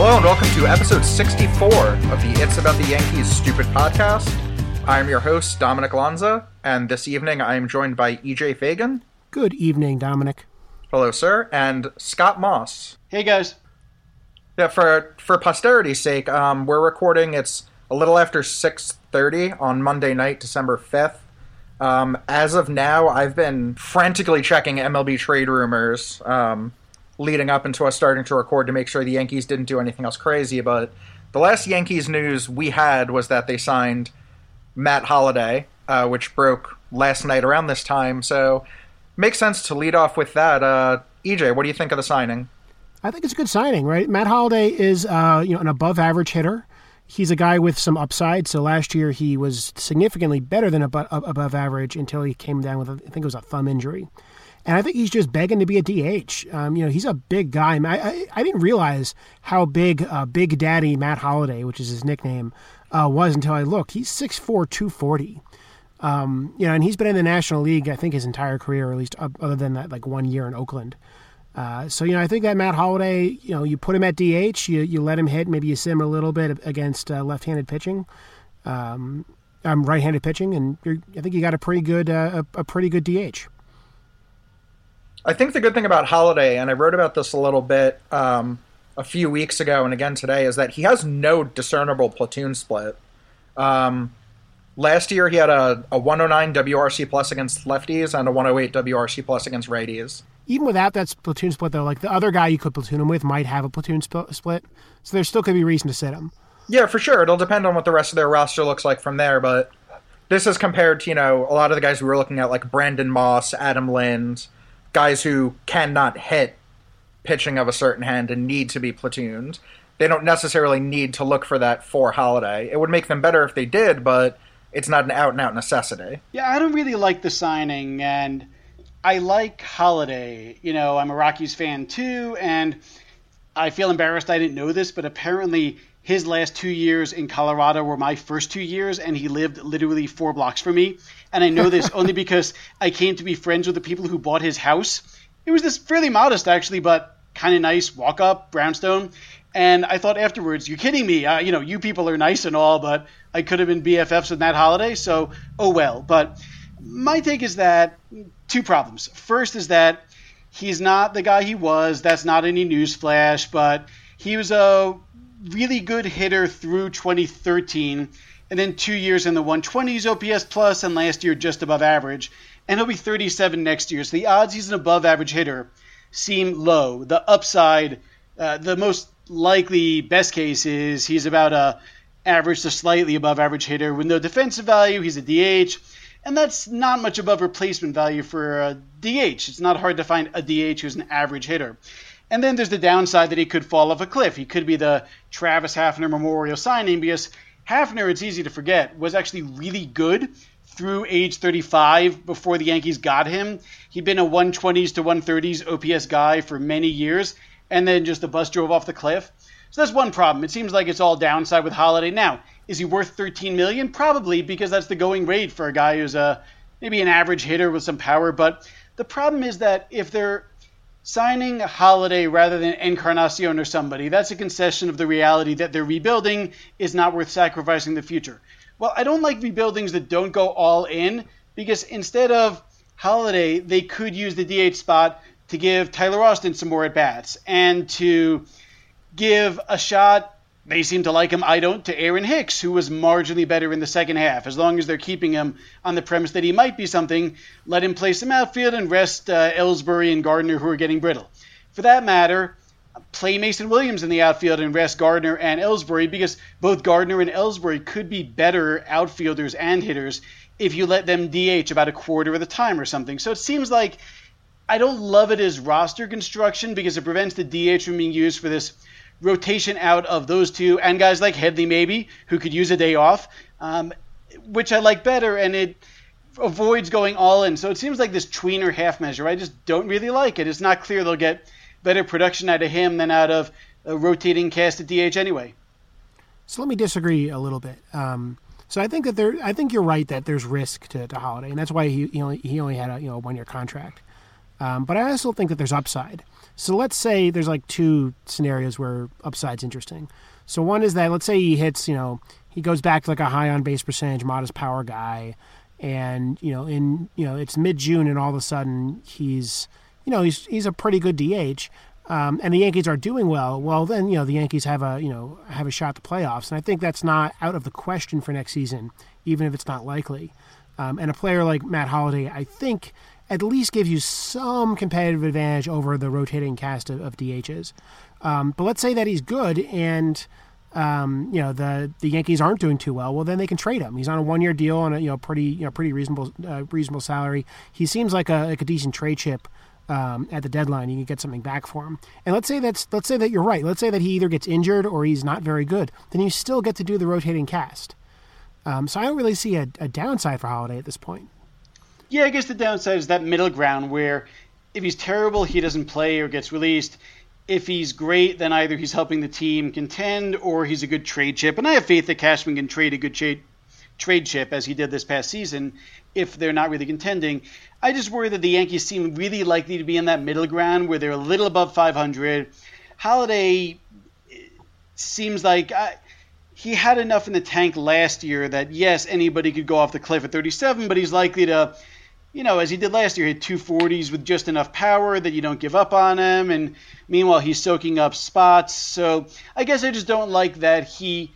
Hello and welcome to episode 64 of the It's About the Yankees Stupid podcast. I'm your host, Domenic Lanza, and this evening I am joined by EJ Fagan. Good evening, Domenic. Hello, sir, and Scott Moss. Hey guys. Yeah, for for posterity's sake, um, we're recording. It's a little after 6:30 on Monday night, December 5th. Um, as of now, I've been frantically checking MLB trade rumors. Um, leading up into us starting to record to make sure the Yankees didn't do anything else crazy. But the last Yankees news we had was that they signed Matt Holliday, uh, which broke last night around this time. So makes sense to lead off with that. Uh, EJ, what do you think of the signing? I think it's a good signing, right? Matt Holliday is uh, you know an above average hitter. He's a guy with some upside. So last year he was significantly better than above, above average until he came down with a, I think it was a thumb injury. And I think he's just begging to be a DH. Um, you know, he's a big guy. I, I, I didn't realize how big uh, Big Daddy Matt Holliday, which is his nickname, uh, was until I looked. He's 6'4", 240. Um, you know, and he's been in the National League, I think, his entire career, or at least other than that, like one year in Oakland. Uh, so you know, I think that Matt Holliday, you know, you put him at DH, you you let him hit, maybe you sit him a little bit against uh, left-handed pitching, um, um, right-handed pitching, and I think you got a pretty good uh, a, a pretty good DH. I think the good thing about Holliday, and I wrote about this a little bit um, a few weeks ago and again today, is that he has no discernible platoon split. Um, last year, he had a, a 109 WRC plus against lefties and a 108 WRC plus against righties. Even without that platoon split, though, like the other guy you could platoon him with might have a platoon sp- split, so there still could be reason to sit him. Yeah, for sure. It'll depend on what the rest of their roster looks like from there, but this is compared to, you know, a lot of the guys we were looking at, like Brandon Moss, Adam Lind, guys who cannot hit pitching of a certain hand and need to be platooned. They don't necessarily need to look for that for Holliday. It would make them better if they did, but it's not an out and out necessity. Yeah, I don't really like the signing, and I like Holliday. You know, I'm a Rockies fan too, and I feel embarrassed I didn't know this, but apparently his last two years in Colorado were my first two years, and he lived literally four blocks from me. And I know this only because I came to be friends with the people who bought his house. It was this fairly modest, actually, but kind of nice walk up brownstone. And I thought afterwards, you're kidding me. Uh, you know, you people are nice and all, but I could have been BFFs with Matt Holliday, so oh well. But my take is that two problems. First is that he's not the guy he was. That's not any newsflash, but he was a really good hitter through 2013, and then two years in the 120s OPS plus, and last year just above average. And he'll be 37 next year. So the odds he's an above average hitter seem low. The upside, uh, the most likely best case is he's about a average to slightly above average hitter with no defensive value. He's a DH. And that's not much above replacement value for a DH. It's not hard to find a DH who's an average hitter. And then there's the downside that he could fall off a cliff. He could be the Travis Hafner Memorial signing because Hafner, it's easy to forget, was actually really good through age 35 before the Yankees got him. He'd been a 120s to 130s OPS guy for many years, and then just the bus drove off the cliff. So that's one problem. It seems like it's all downside with Holliday. Now, is he worth 13 million? Probably because that's the going rate for a guy who's a maybe an average hitter with some power. But the problem is that if they're signing Holliday rather than Encarnacion or somebody, that's a concession of the reality that their rebuilding is not worth sacrificing the future. Well, I don't like rebuildings that don't go all in because instead of Holliday, they could use the DH spot to give Tyler Austin some more at bats and to give a shot they seem to like him. I don't. To Aaron Hicks, who was marginally better in the second half. As long as they're keeping him on the premise that he might be something, let him play some outfield and rest uh, Ellsbury and Gardner, who are getting brittle. For that matter, play Mason Williams in the outfield and rest Gardner and Ellsbury because both Gardner and Ellsbury could be better outfielders and hitters if you let them DH about a quarter of the time or something. So it seems like I don't love it as roster construction because it prevents the DH from being used for this rotation out of those two and guys like Headley maybe who could use a day off, um, which I like better, and it avoids going all in. So it seems like this tweener half measure. I just don't really like it. It's not clear they'll get better production out of him than out of a rotating cast at DH anyway. So let me disagree a little bit. Um, so I think that there, I think you're right that there's risk to, to Holliday, and that's why he, he only he only had a you know one year contract. Um, but I also think that there's upside. So let's say there's like two scenarios where upside's interesting. So one is that let's say he hits, you know, he goes back to like a high on base percentage, modest power guy, and you know, in you know, it's mid June, and all of a sudden he's, you know, he's he's a pretty good DH. Um, and the Yankees are doing well, well then you know the Yankees have a you know have a shot the playoffs, and I think that's not out of the question for next season, even if it's not likely. Um, and a player like Matt Holliday, I think, at least gives you some competitive advantage over the rotating cast of, of DHs. Um, but let's say that he's good and um, you know the the Yankees aren't doing too well. Well, then they can trade him. He's on a one year deal on a you know pretty you know pretty reasonable uh, reasonable salary. He seems like a like a decent trade chip. Um, at the deadline, you can get something back for him. And let's say that's let's say that you're right. Let's say that he either gets injured or he's not very good. Then you still get to do the rotating cast. Um, so I don't really see a, a downside for Holliday at this point. Yeah, I guess the downside is that middle ground where if he's terrible, he doesn't play or gets released. If he's great, then either he's helping the team contend or he's a good trade chip. And I have faith that Cashman can trade a good trade trade chip as he did this past season if they're not really contending. I just worry that the Yankees seem really likely to be in that middle ground where they're a little above 500. Holliday eh, seems like I, he had enough in the tank last year that yes, anybody could go off the cliff at 37, but he's likely to you know, as he did last year, he had two 40s with just enough power that you don't give up on him. And meanwhile, he's soaking up spots. So I guess I just don't like that he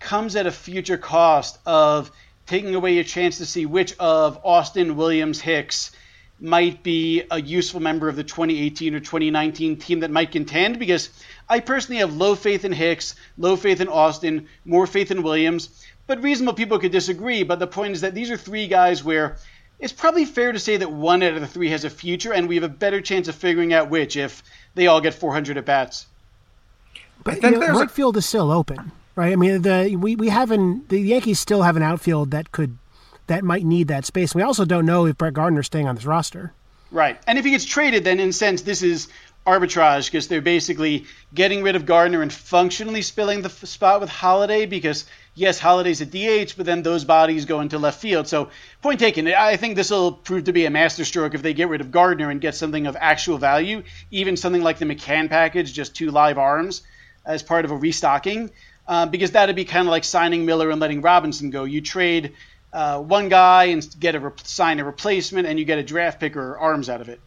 comes at a future cost of taking away a chance to see which of Austin, Williams, Hicks might be a useful member of the 2018 or 2019 team that might contend because I personally have low faith in Hicks, low faith in Austin, more faith in Williams. But reasonable people could disagree. But the point is that these are three guys where it's probably fair to say that one out of the three has a future, and we have a better chance of figuring out which if they all get 400 at bats. But you know, right a... field is still open, right? I mean, the we, we haven't the Yankees still have an outfield that could that might need that space. We also don't know if Brett Gardner's staying on this roster. Right, and if he gets traded, then in a sense this is arbitrage because they're basically getting rid of Gardner and functionally spilling the spot with Holliday because yes, Holliday's a DH, but then those bodies go into left field. So point taken. I think this will prove to be a masterstroke if they get rid of Gardner and get something of actual value, even something like the McCann package, just two live arms as part of a restocking, uh, because that'd be kind of like signing Miller and letting Robinson go. You trade. Uh, one guy and get a re- sign a replacement, and you get a draft pick or arms out of it.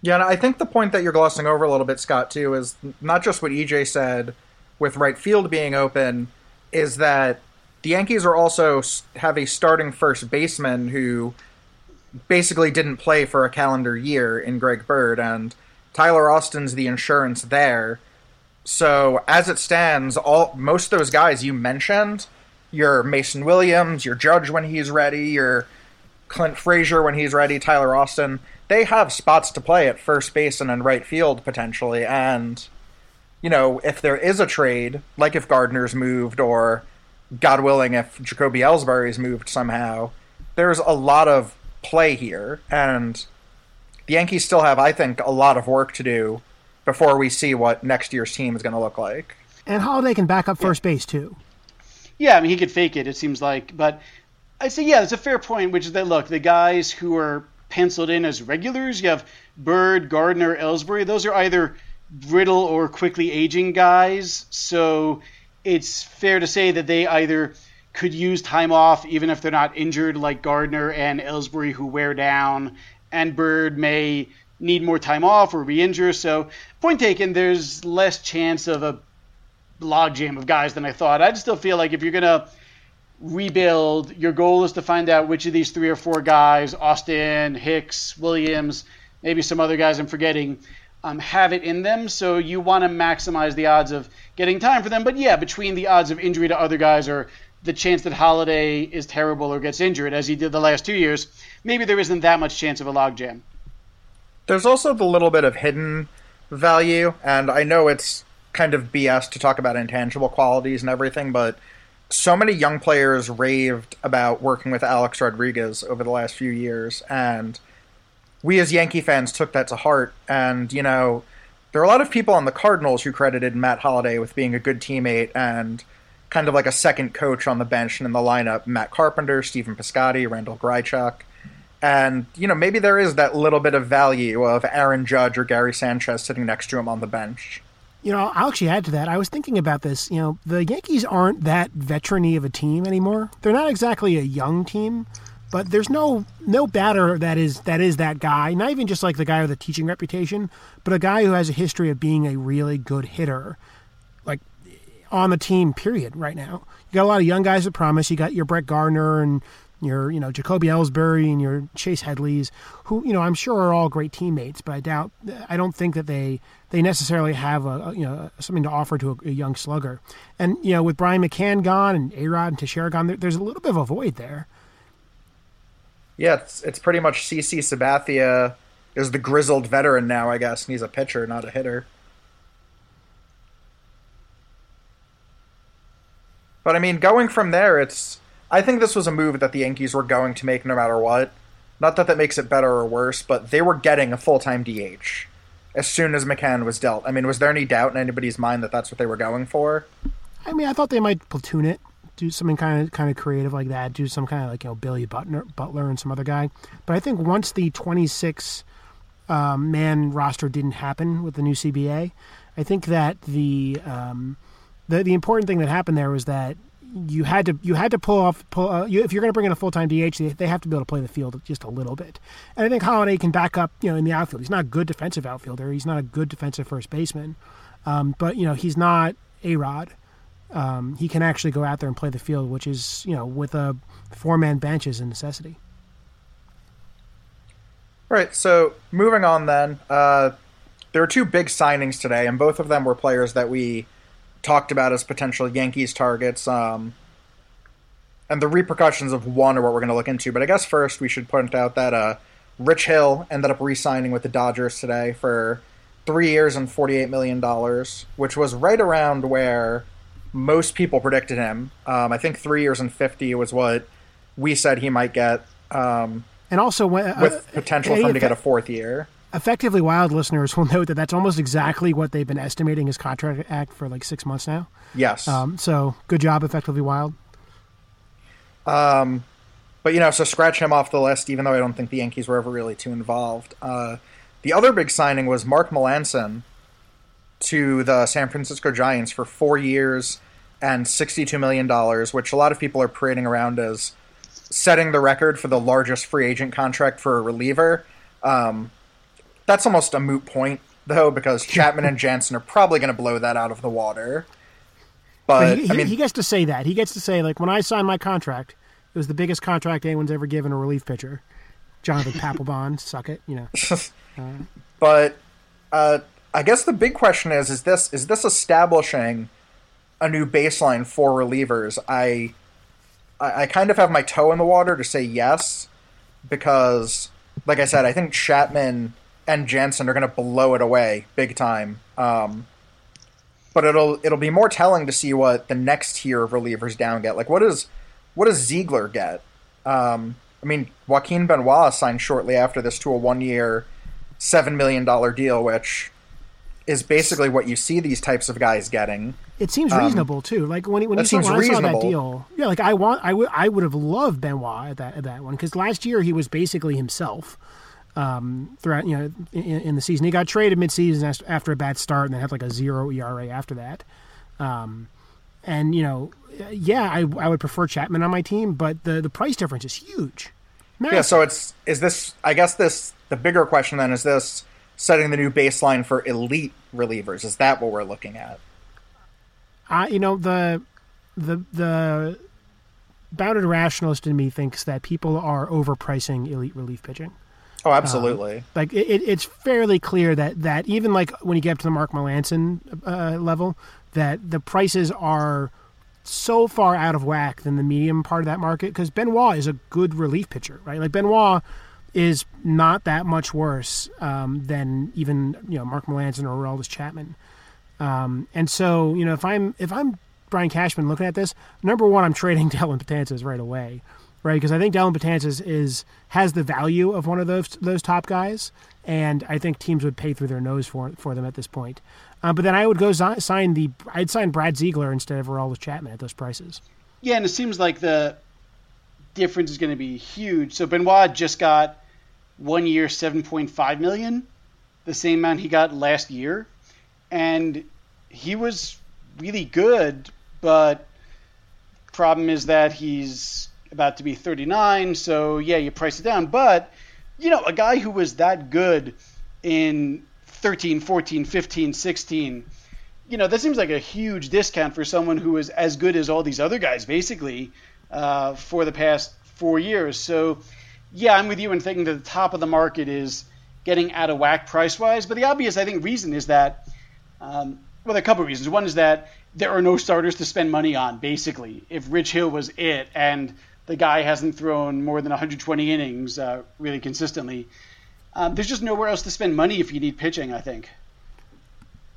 Yeah, and I think the point that you're glossing over a little bit, Scott, too, is not just what EJ said with right field being open, is that the Yankees are also have a starting first baseman who basically didn't play for a calendar year in Greg Bird, and Tyler Austin's the insurance there. So as it stands, all most of those guys you mentioned, your Mason Williams, your Judge when he's ready, your Clint Frazier when he's ready, Tyler Austin, they have spots to play at first base and in right field potentially. And, you know, if there is a trade, like if Gardner's moved or, God willing, if Jacoby Ellsbury's moved somehow, there's a lot of play here. And the Yankees still have, I think, a lot of work to do before we see what next year's team is going to look like. And Holliday can back up first yeah. base, too. Yeah, I mean, he could fake it, it seems like. But I say, yeah, it's a fair point, which is that, look, the guys who are penciled in as regulars. You have Bird, Gardner, Ellsbury. Those are either brittle or quickly aging guys. So it's fair to say that they either could use time off even if they're not injured, like Gardner and Ellsbury, who wear down, and Bird may need more time off or re-injure. So point taken, there's less chance of a logjam of guys than I thought. I just still feel like if you're gonna rebuild, your goal is to find out which of these three or four guys, Austin, Hicks, Williams, maybe some other guys I'm forgetting, um, have it in them. So you want to maximize the odds of getting time for them. But yeah, between the odds of injury to other guys or the chance that Holliday is terrible or gets injured, as he did the last two years, maybe there isn't that much chance of a logjam. There's also the little bit of hidden value, and I know it's kind of BS to talk about intangible qualities and everything, but so many young players raved about working with Alex Rodriguez over the last few years, and we as Yankee fans took that to heart. And, you know, there are a lot of people on the Cardinals who credited Matt Holliday with being a good teammate and kind of like a second coach on the bench and in the lineup. Matt Carpenter, Stephen Piscotty, Randall Grichuk. And, you know, maybe there is that little bit of value of Aaron Judge or Gary Sanchez sitting next to him on the bench. You know, I'll actually add to that. I was thinking about this. You know, the Yankees aren't that veterany of a team anymore. They're not exactly a young team, but there's no no batter that is that is that guy. Not even just like the guy with a teaching reputation, but a guy who has a history of being a really good hitter, like on the team. Period. Right now, you got a lot of young guys that promise. You got your Brett Gardner and your you know Jacoby Ellsbury and your Chase Headleys, who you know I'm sure are all great teammates, but I doubt I don't think that they they necessarily have a, a you know something to offer to a, a, young slugger. And you know with Brian McCann gone and Arod and Teixeira gone, there, there's a little bit of a void there. Yeah, it's it's pretty much CC Sabathia is the grizzled veteran now, I guess, and he's a pitcher, not a hitter. But I mean, going from there, it's I think this was a move that the Yankees were going to make no matter what. Not that that makes it better or worse, but they were getting a full time DH as soon as McCann was dealt. I mean, was there any doubt in anybody's mind that that's what they were going for? I mean, I thought they might platoon it, do something kind of kind of creative like that, do some kind of like you know Billy Butler, Butler and some other guy. But I think once the 26 um, man roster didn't happen with the new CBA, I think that the um, the the important thing that happened there was that you had to you had to pull off pull uh, you, if you're going to bring in a full time DH, they, they, have to be able to play the field just a little bit. And I think Holliday can back up, you know, in the outfield. He's not a good defensive outfielder. He's not a good defensive first baseman, um, but you know he's not A-Rod. Um, he can actually go out there and play the field, which is you know with a four man bench is a necessity. Right. So moving on then, uh, there were two big signings today, and both of them were players that we talked about as potential Yankees targets. Um, and the repercussions of one are what we're going to look into. But I guess first we should point out that uh, Rich Hill ended up re-signing with the Dodgers today for three years and forty-eight million dollars, which was right around where most people predicted him. Um, I think three years and fifty was what we said he might get. Um, and also, uh, with potential for him to get a fourth year effectively wild listeners will note that that's almost exactly what they've been estimating his contract act for like six months now. Yes. Um, so good job, effectively wild. Um, but you know, so scratch him off the list, even though I don't think the Yankees were ever really too involved. Uh, the other big signing was Mark Melancon to the San Francisco Giants for four years and sixty-two million dollars, which a lot of people are parading around as setting the record for the largest free agent contract for a reliever. Um, that's almost a moot point though because Chapman and Jansen are probably going to blow that out of the water. But, but he, he, I mean, he gets to say that. He gets to say like when I signed my contract, it was the biggest contract anyone's ever given a relief pitcher. Jonathan Papelbon, suck it, you know. Uh, but uh, I guess the big question is: is this is this establishing a new baseline for relievers? I I, I kind of have my toe in the water to say yes because, like I said, I think Chapman and Jansen are going to blow it away big time. Um, but it'll it'll be more telling to see what the next tier of relievers down get. Like what does what does Ziegler get? Um, I mean, Joaquin Benoit signed shortly after this to a one year, seven million dollar deal, which is basically what you see these types of guys getting. It seems um, reasonable um, too. Like when when, he saw, when I saw that deal, yeah, like I want I would I would have loved Benoit at that at that one because last year he was basically himself um, throughout you know in, in, the season. He got traded midseason after a bad start, and then had like a zero ERA after that. Um, and you know, yeah, I, I would prefer Chapman on my team, but the the price difference is huge. Massive. Yeah, so it's is this? I guess this the bigger question then is this setting the new baseline for elite relievers? Is that what we're looking at? I you know the the the bounded rationalist in me thinks that people are overpricing elite relief pitching. Oh, absolutely. Um, like it, it's fairly clear that that even like when you get up to the Mark Melancon uh, level, that the prices are so far out of whack than the medium part of that market because Benoit is a good relief pitcher, right? Like Benoit is not that much worse um, than even you know Mark Melancon or Aroldis Chapman. Um, and so you know if I'm if I'm Brian Cashman looking at this, number one, I'm trading Dellin Betances right away, right? Because I think Dellin Betances is has the value of one of those those top guys, and I think teams would pay through their nose for for them at this point. Uh, but then I would go sign the I'd sign Brad Ziegler instead of Aroldis Chapman at those prices. Yeah, and it seems like the difference is going to be huge. So Benoit just got one year, seven point five million, the same amount he got last year, and he was really good. But problem is that he's about to be 39, so yeah, you price it down. But you know, a guy who was that good in 13, 14, 15, 16, you know, that seems like a huge discount for someone who is as good as all these other guys, basically, uh, for the past four years. So, yeah, I'm with you in thinking that the top of the market is getting out of whack price wise. But the obvious, I think, reason is that, um, well, a couple of reasons. One is that there are no starters to spend money on, basically. If Rich Hill was it and the guy hasn't thrown more than 120 innings uh, really consistently, um, there's just nowhere else to spend money if you need pitching. I think.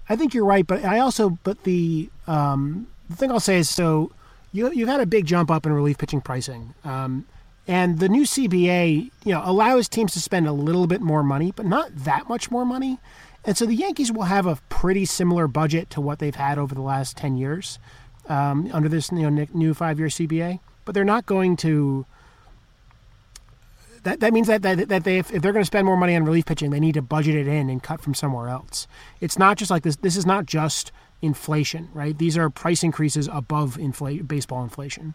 I think you're right, but I also but the um, the thing I'll say is so you you've had a big jump up in relief pitching pricing. Um, and the new CBA, you know, allows teams to spend a little bit more money, but not that much more money. And so the Yankees will have a pretty similar budget to what they've had over the last 10 years um, under this you know, new five year CBA. But they're not going to that, that means that, that, that they, if, if they're going to spend more money on relief pitching, they need to budget it in and cut from somewhere else. It's not just like this. This is not just inflation, right? These are price increases above inflate, baseball inflation.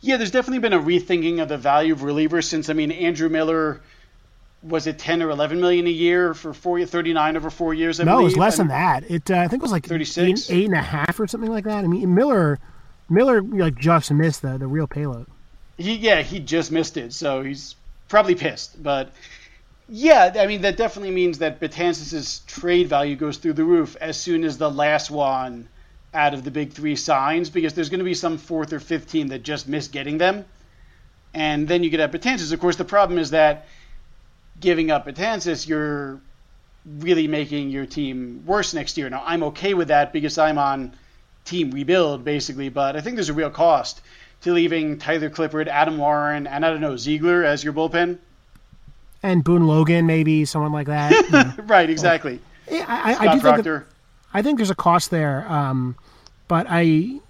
Yeah, there's definitely been a rethinking of the value of relievers since, I mean, Andrew Miller was it 10 or 11 million a year for four, 39 over four years? I no, believe. it was less and, than that. It uh, I think it was like 36, eight, eight and a half or something like that. I mean, Miller, Miller like just missed the the real payload. He yeah, he just missed it, so he's probably pissed. But yeah, I mean that definitely means that Betances' trade value goes through the roof as soon as the last one out of the big three signs, because there's going to be some fourth or fifth team that just missed getting them, and then you get at Betances. Of course, the problem is that giving up Betances, you're really making your team worse next year. Now, I'm okay with that because I'm on team rebuild basically, but I think there's a real cost to leaving Tyler Clippard, Adam Warren, and I don't know Ziegler as your bullpen. And Boone Logan, maybe someone like that. right, exactly. Yeah, I, I, I do Proctor. think I think there's a cost there, um, but I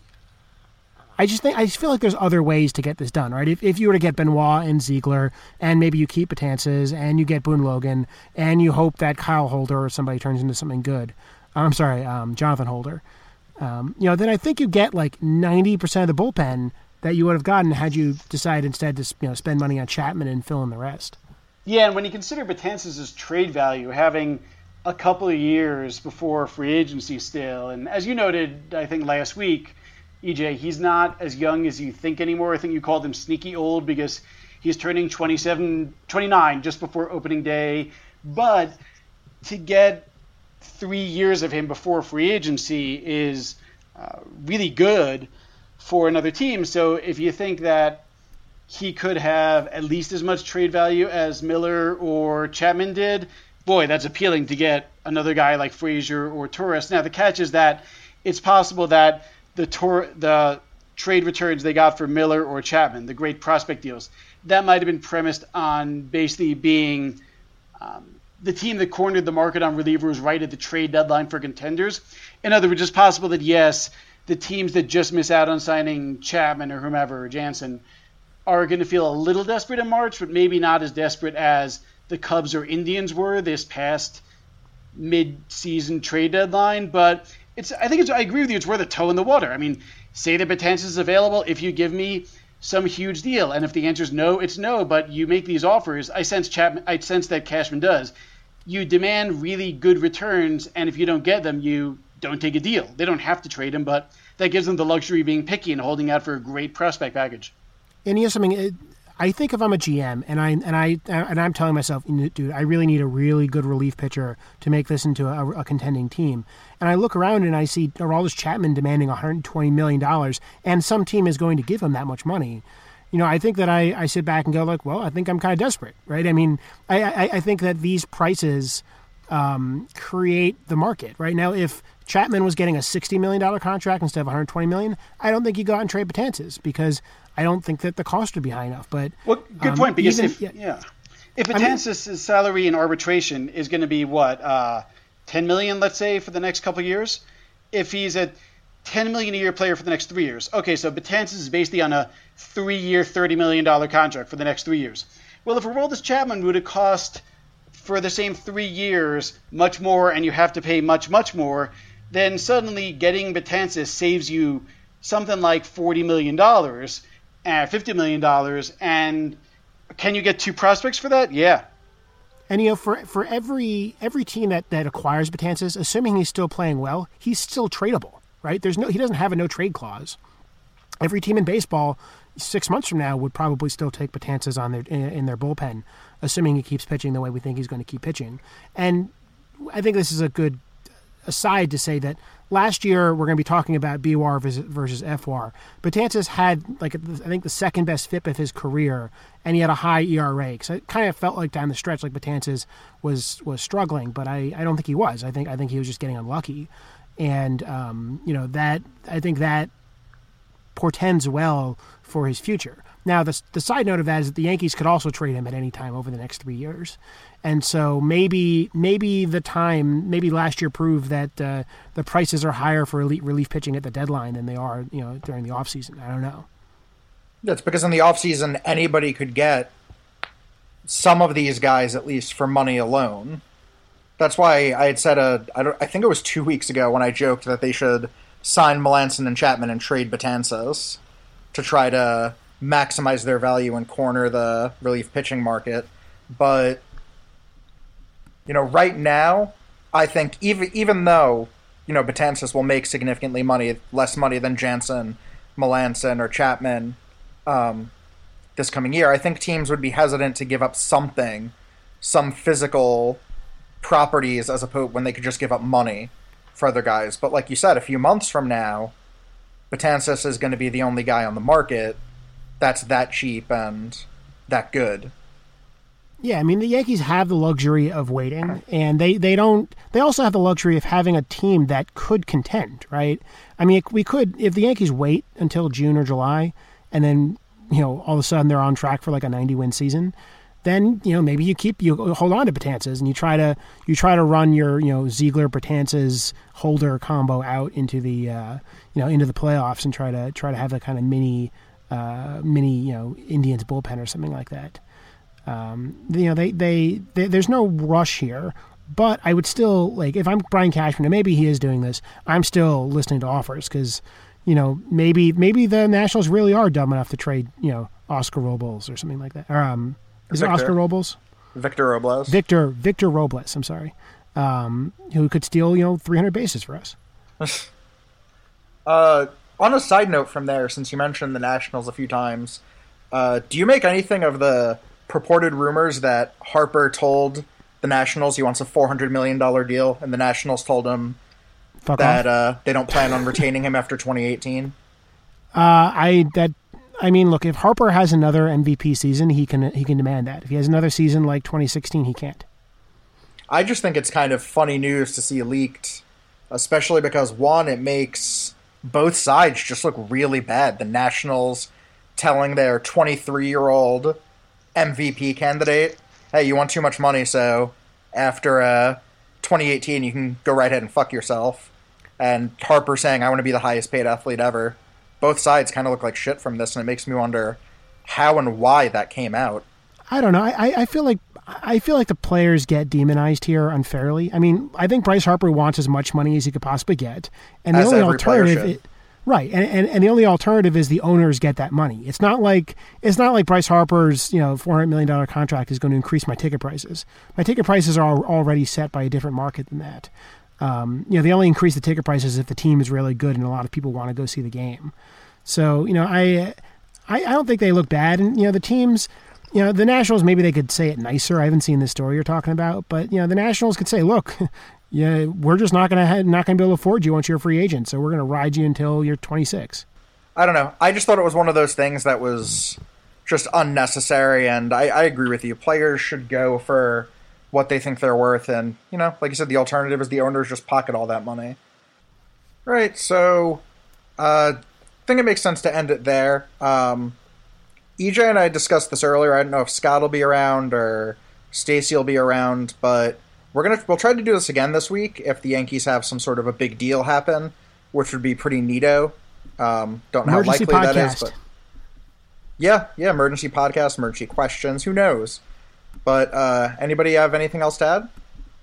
I just think I just feel like there's other ways to get this done, right? If, if you were to get Benoit and Ziegler, and maybe you keep Betances, and you get Boone Logan, and you hope that Kyle Holder or somebody turns into something good. I'm sorry, um, Jonathan Holder. Um, you know, then I think you get like 90% of the bullpen that you would have gotten had you decided instead to you know spend money on Chapman and fill in the rest. Yeah, and when you consider Betances' trade value, having a couple of years before free agency still, and as you noted, I think last week, EJ, he's not as young as you think anymore. I think you called him sneaky old because he's turning 27, 29 just before opening day. But to get three years of him before free agency is uh, really good for another team. So if you think that he could have at least as much trade value as Miller or Chapman did, boy, that's appealing to get another guy like Frazier or Torres. Now the catch is that it's possible that the the trade returns they got for Miller or Chapman, the great prospect deals, that might have been premised on basically being um, the team that cornered the market on relievers right at the trade deadline for contenders. In other words, it's possible that yes, the teams that just miss out on signing Chapman or whomever or Jansen are going to feel a little desperate in March, but maybe not as desperate as the Cubs or Indians were this past mid-season trade deadline. But it's I think it's I agree with you. It's worth a toe in the water. I mean, say the Betances is available if you give me some huge deal, and if the answer is no, it's no. But you make these offers. I sense Chapman. I sense that Cashman does. You demand really good returns, and if you don't get them, you don't take a deal. They don't have to trade him, but that gives them the luxury of being picky and holding out for a great prospect package. And here's something I think if I'm a GM and I and I and I'm telling myself, dude, I really need a really good relief pitcher to make this into a, a contending team. And I look around and I see Aroldis Chapman demanding 120 million dollars, and some team is going to give him that much money. You know, I think that I, I sit back and go like, well, I think I'm kind of desperate, right? I mean, I, I, I think that these prices um, create the market right now. If Chapman was getting a $60 million contract instead of 120 million, I don't think you go out and trade Betances because I don't think that the cost would be high enough. But well, good um, point because even, if yeah, yeah. if Betances' I mean, salary in arbitration is going to be what uh, 10 million, let's say, for the next couple years, if he's a 10 million a year player for the next three years, okay, so Betances is basically on a three-year, 30 million dollar contract for the next three years. Well, if Aroldis Chapman would have cost for the same three years much more, and you have to pay much, much more, then suddenly getting Betances saves you something like $40 million, uh, $50 million, and can you get two prospects for that? Yeah. And you know, for for every every team that, that acquires Betances, assuming he's still playing well, he's still tradable, right? There's no he doesn't have a no trade clause. Every team in baseball six months from now would probably still take Betances on their in, in their bullpen, assuming he keeps pitching the way we think he's going to keep pitching. And I think this is a good aside to say that last year we're going to be talking about BWAR versus, FWAR. Betances had like I think the second best FIP of his career, and he had a high ERA. Because it kind of felt like down the stretch like Betances was was struggling, but I, I don't think he was. I think I think he was just getting unlucky, and um, you know that I think that portends well for his future. Now, the, the side note of that is that the Yankees could also trade him at any time over the next three years, and so maybe maybe the time maybe last year proved that uh, the prices are higher for elite relief pitching at the deadline than they are you know during the offseason. I don't know. That's because in the offseason anybody could get some of these guys at least for money alone. That's why I had said a I, think it was two weeks ago when I joked that they should sign Melancon and Chapman and trade Betances to try to maximize their value and corner the relief pitching market. But you know, right now, I think even even though you know Betances will make significantly money, less money than Jansen, Melancon, or Chapman um, this coming year, I think teams would be hesitant to give up something, some physical properties, as opposed when they could just give up money for other guys. But like you said, a few months from now, Betances is going to be the only guy on the market that's that cheap and that good. Yeah, I mean the Yankees have the luxury of waiting, and they, they don't. They also have the luxury of having a team that could contend, right? I mean, we could if the Yankees wait until June or July, and then you know all of a sudden they're on track for like a ninety win season. Then you know maybe you keep you hold on to Betances and you try to you try to run your you know Ziegler Betances Holder combo out into the uh, you know into the playoffs and try to try to have a kind of mini uh, mini you know Indians bullpen or something like that. Um, you know, they, they, they, there's no rush here, but I would still like if I'm Brian Cashman, and maybe he is doing this. I'm still listening to offers because, you know, maybe maybe the Nationals really are dumb enough to trade, you know, Oscar Robles or something like that. Or um, is Victor. it Oscar Robles? Victor Robles. Victor Victor Robles. I'm sorry, um, who could steal you know 300 bases for us. uh, on a side note from there, since you mentioned the Nationals a few times, uh, do you make anything of the purported rumors that Harper told the Nationals he wants a four hundred million dollar deal, and the Nationals told him Fuck that uh, they don't plan on retaining him after 2018. Uh, I that I mean, look, if Harper has another MVP season, he can he can demand that. If he has another season like 2016, he can't. I just think it's kind of funny news to see leaked, especially because one, it makes both sides just look really bad. The Nationals telling their 23 year old MVP candidate, hey, you want too much money, so after uh, 2018, you can go right ahead and fuck yourself. And Harper saying, I want to be the highest paid athlete ever. Both sides kind of look like shit from this, and it makes me wonder how and why that came out. I don't know. I, I feel like I feel like the players get demonized here unfairly. I mean, I think Bryce Harper wants as much money as he could possibly get, and the only alternative, Right, and, and and the only alternative is the owners get that money. It's not like it's not like Bryce Harper's you know four hundred million dollar contract is going to increase my ticket prices. My ticket prices are already set by a different market than that. Um, you know, they only increase the ticket prices if the team is really good and a lot of people want to go see the game. So you know, I I, I don't think they look bad. And you know, the teams, you know, the Nationals maybe they could say it nicer. I haven't seen the story you're talking about, but you know, the Nationals could say, look. Yeah, we're just not gonna not gonna be able to afford you once you're a free agent, so we're gonna ride you until you're 26. I don't know. I just thought it was one of those things that was just unnecessary, and I, I agree with you. Players should go for what they think they're worth, and you know, like you said, the alternative is the owners just pocket all that money. Right. So, uh, I think it makes sense to end it there. Um, EJ and I discussed this earlier. I don't know if Scott will be around or Stacy will be around, but we're gonna we'll try to do this again this week if the Yankees have some sort of a big deal happen, which would be pretty neato. Um, don't know Emergency how likely podcast. that is, but yeah, yeah, emergency podcast, emergency questions. Who knows? But uh, anybody have anything else to add?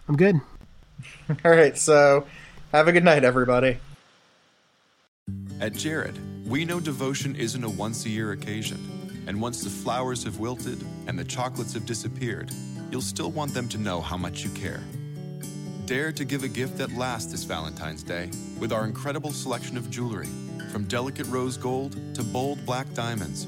I'm good. All right, so have a good night, everybody. At Jared, we know devotion isn't a once a year occasion. And once the flowers have wilted and the chocolates have disappeared, you'll still want them to know how much you care. Dare to give a gift that lasts this Valentine's Day with our incredible selection of jewelry. From delicate rose gold to bold black diamonds,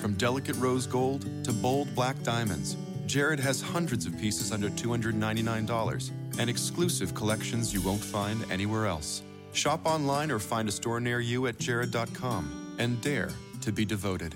From delicate rose gold to bold black diamonds, Jared has hundreds of pieces under $299 and exclusive collections you won't find anywhere else. Shop online or find a store near you at jared.com and dare to be devoted.